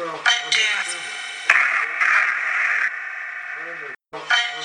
Undo. Undo.